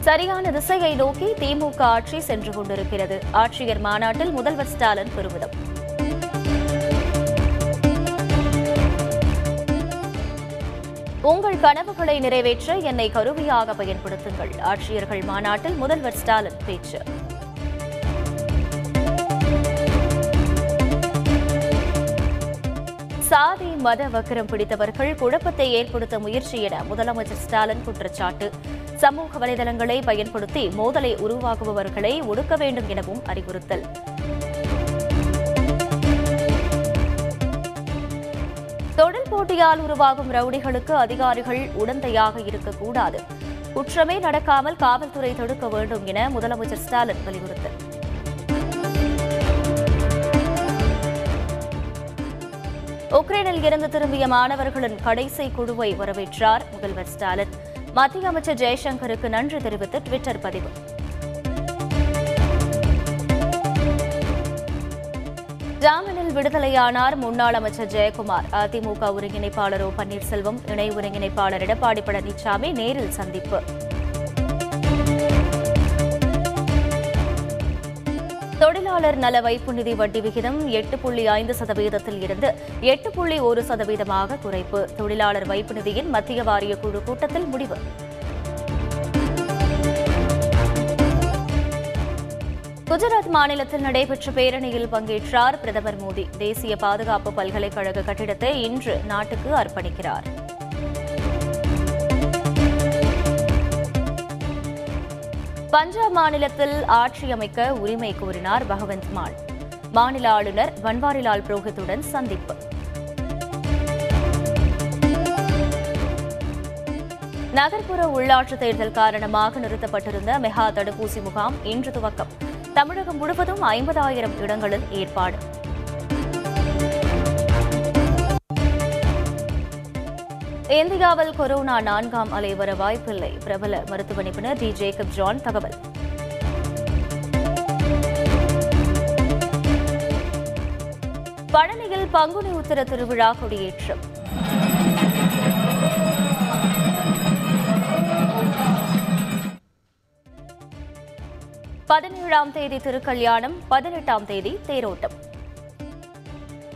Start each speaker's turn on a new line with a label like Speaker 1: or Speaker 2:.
Speaker 1: சரியான திசையை நோக்கி திமுக ஆட்சி சென்று கொண்டிருக்கிறது. ஆட்சியர் மாநாட்டில் முதல்வர் ஸ்டாலின் பெருமிதம். உங்கள் கனவுகளை நிறைவேற்ற என்னை கருவியாக பயன்படுத்துங்கள். ஆட்சியர்கள் மாநாட்டில் முதல்வர் ஸ்டாலின் பேச்சு. மத வக்கிரம் பிடித்தவர்கள் குழப்பத்தை ஏற்படுத்த முயற்சி என முதலமைச்சர் ஸ்டாலின் குற்றச்சாட்டு. சமூக வலைதளங்களை பயன்படுத்தி மோதலை உருவாக்குபவர்களை ஒடுக்க வேண்டும் எனவும் அறிவுறுத்தல். தொழில் போட்டியால் உருவாகும் ரவுடிகளுக்கு அதிகாரிகள் உடந்தையாக இருக்கக்கூடாது. குற்றமே நடக்காமல் காவல்துறை தடுக்க வேண்டும் என முதலமைச்சர் ஸ்டாலின் வலியுறுத்தல். உக்ரைனில் இருந்து திரும்பிய மாணவர்களின் கடைசி குழுவை வரவேற்றார் முதல்வர் ஸ்டாலின். மத்திய அமைச்சர் ஜெய்சங்கருக்கு நன்றி தெரிவித்து ட்விட்டர் பதிவு. ஜாமீனில் விடுதலையானார் முன்னாள் அமைச்சர் ஜெயக்குமார். அதிமுக ஒருங்கிணைப்பாளர் ஓ பன்னீர்செல்வம் இணை ஒருங்கிணைப்பாளர் எடப்பாடி பழனிசாமி நேரில் சந்திப்பு. தொழிலாளர் நல வைப்பு நிதி வட்டி விகிதம் எட்டு புள்ளி ஐந்து சதவீதத்தில் இருந்து எட்டு புள்ளி ஒரு சதவீதமாக குறைப்பு. தொழிலாளர் வைப்பு நிதியின் மத்திய வாரிய குழு கூட்டத்தில் முடிவு. குஜராத் மாநிலத்தில் நடைபெற்ற பேரணியில் பங்கேற்றார் பிரதமர் மோடி. தேசிய பாதுகாப்பு பல்கலைக்கழக கட்டிடத்தை இன்று நாட்டுக்கு அர்ப்பணிக்கிறார். பஞ்சாப் மாநிலத்தில் ஆட்சி அமைக்க உரிமை கோரினார் பகவந்த் மான் மாநில ஆளுநர் பன்வாரிலால் புரோஹித்துடன் சந்திப்பு. நகர்ப்புற உள்ளாட்சி தேர்தல் காரணமாக நிறுத்தப்பட்டிருந்த மெகா தடுப்பூசி முகாம் இன்று துவக்கம். தமிழகம் முழுவதும் ஐம்பதாயிரம் இடங்களில் ஏற்பாடு. இந்தியாவில் கொரோனா நான்காம் அலை வர வாய்ப்பில்லை. பிரபல மருத்துவ நிபுணர் டி. ஜேக்கப் ஜான் தகவல். பழனியில் பங்குனி உத்தர திருவிழா கொடியேற்றம். பதினேழாம் தேதி திருக்கல்யாணம் பதினெட்டாம் தேதி தேரோட்டம்.